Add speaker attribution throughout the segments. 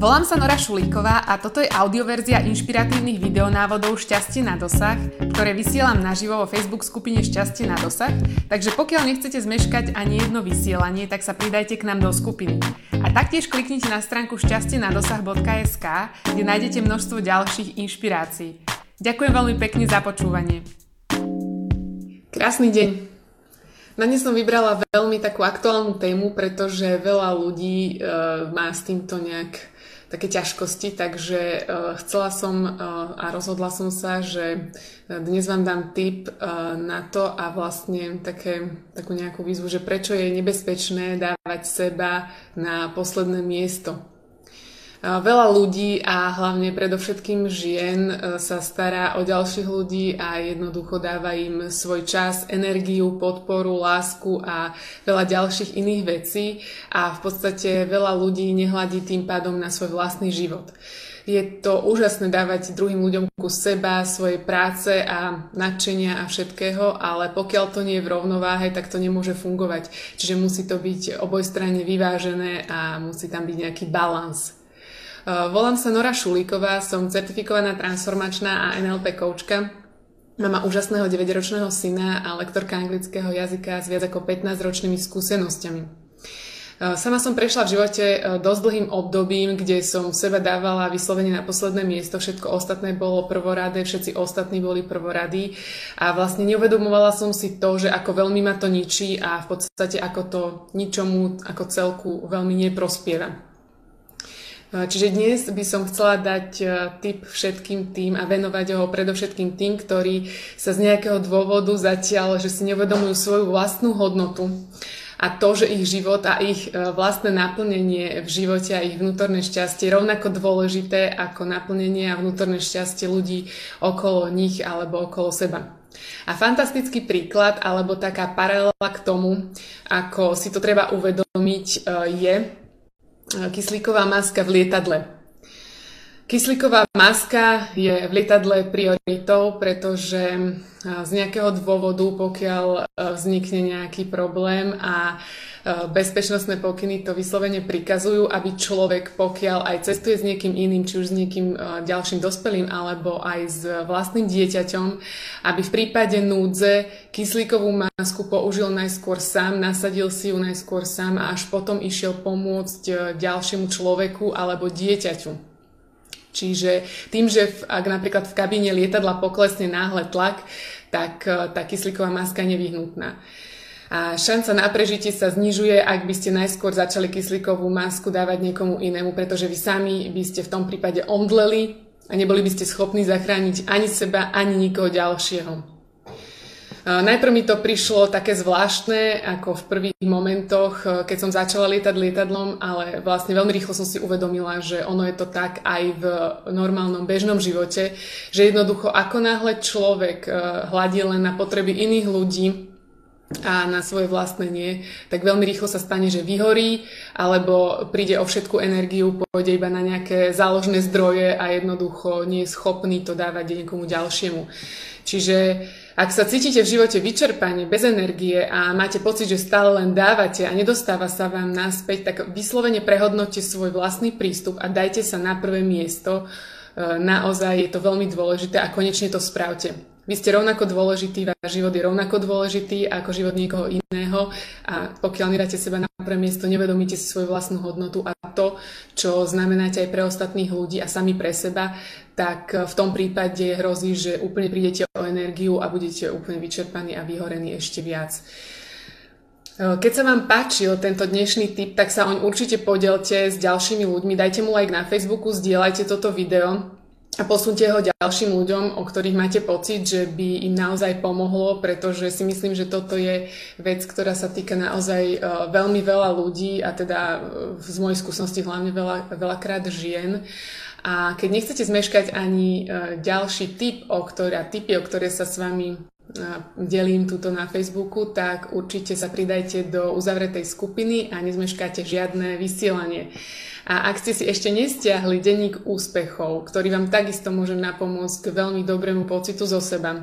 Speaker 1: Volám sa Nora Šulíková a toto je audioverzia inšpiratívnych videonávodov Šťastie na dosah, ktoré vysielam naživo vo Facebook skupine Šťastie na dosah, takže pokiaľ nechcete zmeškať ani jedno vysielanie, tak sa pridajte k nám do skupiny. A taktiež kliknite na stránku šťastieNadosah.sk, kde nájdete množstvo ďalších inšpirácií. Ďakujem veľmi pekne za počúvanie. Krásny deň. Na dnes som vybrala veľmi takú aktuálnu tému, pretože veľa ľudí e, má s týmto nejak také ťažkosti, takže uh, chcela som uh, a rozhodla som sa, že dnes vám dám tip na to a vlastne také, takú nejakú výzvu, že prečo je nebezpečné dávať seba na posledné miesto Veľa ľudí a hlavne predovšetkým žien e, sa stará o ďalších ľudí a jednoducho dáva im svoj čas, energiu, podporu, lásku a veľa ďalších iných vecí a v podstate veľa ľudí nehľadí tým pádom na svoj vlastný život. Je to úžasné dávať druhým ľuďom ku seba, svojej práce a nadšenia a všetkého, ale pokiaľ to nie je v rovnováhe, tak to nemôže fungovať. Čiže musí to byť obojstranne vyvážené a musí tam byť nejaký balans volám sa Nora Šulíková, som certifikovaná transformačná a NLP koučka. Mama úžasného 9-ročného syna a lektorka anglického jazyka s viac ako 15-ročnými skúsenosťami. Sama som prešla v živote dosť dlhým obdobím, kde som seba dávala vyslovene na posledné miesto, všetko ostatné bolo prvoradé, všetci ostatní boli prvoradí a vlastne neuvedomovala som si to, že ako veľmi ma to ničí a v podstate ako to ničomu ako celku veľmi neprospieva. Čiže dnes by som chcela dať e, tip všetkým tým a venovať ho predovšetkým tým, ktorí sa z nejakého dôvodu zatiaľ, že si nevedomujú svoju vlastnú hodnotu a to, že ich život a ich e, vlastné naplnenie v živote a ich vnútorné šťastie je rovnako dôležité ako naplnenie a vnútorné šťastie ľudí okolo nich alebo okolo seba. A fantastický príklad alebo taká paralela k tomu, ako si to treba uvedomiť, e, je, kyslíková maska v lietadle. Kyslíková maska je v lietadle prioritou, pretože z nejakého dôvodu, pokiaľ vznikne nejaký problém a bezpečnostné pokyny to vyslovene prikazujú, aby človek, pokiaľ aj cestuje s niekým iným, či už s niekým ďalším dospelým alebo aj s vlastným dieťaťom, aby v prípade núdze kyslíkovú masku použil najskôr sám, nasadil si ju najskôr sám a až potom išiel pomôcť ďalšiemu človeku alebo dieťaťu. Čiže tým, že v, ak napríklad v kabíne lietadla poklesne náhle tlak, tak e, tá kyslíková maska je nevyhnutná. A šanca na prežitie sa znižuje, ak by ste najskôr začali kyslíkovú masku dávať niekomu inému, pretože vy sami by ste v tom prípade omdleli a neboli by ste schopní zachrániť ani seba, ani nikoho ďalšieho. Najprv mi to prišlo také zvláštne, ako v prvých momentoch, e, keď som začala lietať lietadlom, ale vlastne veľmi rýchlo som si uvedomila, že ono je to tak aj v normálnom bežnom živote, že jednoducho ako náhle človek e, hľadí len na potreby iných ľudí, a na svoje vlastné nie, tak veľmi rýchlo sa stane, že vyhorí, alebo príde o všetku energiu, pôjde iba na nejaké záložné zdroje a jednoducho nie je schopný to dávať niekomu ďalšiemu. Čiže ak sa cítite v živote vyčerpanie, bez energie a máte pocit, že stále len dávate a nedostáva sa vám naspäť, tak vyslovene prehodnote svoj vlastný prístup a dajte sa na prvé miesto. E, naozaj je to veľmi dôležité a konečne to spravte. Vy ste rovnako dôležitý, váš život je rovnako dôležitý ako život niekoho iného a pokiaľ nedáte seba na prvé miesto, nevedomíte si svoju vlastnú hodnotu a to, čo znamenáte aj pre ostatných ľudí a sami pre seba, tak v tom prípade hrozí, že úplne prídete o energiu a budete úplne vyčerpaní a vyhorení ešte viac. Keď sa vám páčil tento dnešný tip, tak sa oň určite podelte s ďalšími ľuďmi. Dajte mu like na Facebooku, zdieľajte toto video a posunte ho ďalším ľuďom, o ktorých máte pocit, že by im naozaj pomohlo, pretože si myslím, že toto je vec, ktorá sa týka naozaj e, veľmi veľa ľudí a teda e, z mojej skúsenosti hlavne veľa, veľakrát žien. A keď nechcete zmeškať ani e, ďalší tip, o ktoré, tipy, o ktoré sa s vami delím túto na Facebooku, tak určite sa pridajte do uzavretej skupiny a nezmeškáte žiadne vysielanie. A ak ste si ešte nestiahli denník úspechov, ktorý vám takisto môže napomôcť k veľmi dobrému pocitu zo seba,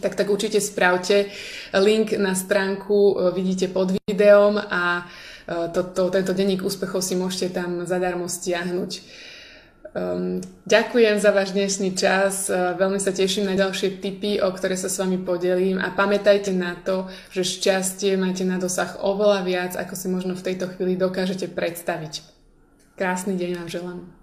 Speaker 1: tak tak určite spravte. Link na stránku e, vidíte pod videom a to, to, tento denník úspechov si môžete tam zadarmo stiahnuť. Um, ďakujem za váš dnešný čas, uh, veľmi sa teším na ďalšie tipy, o ktoré sa s vami podelím a pamätajte na to, že šťastie máte na dosah oveľa viac, ako si možno v tejto chvíli dokážete predstaviť. Krásny deň vám želám.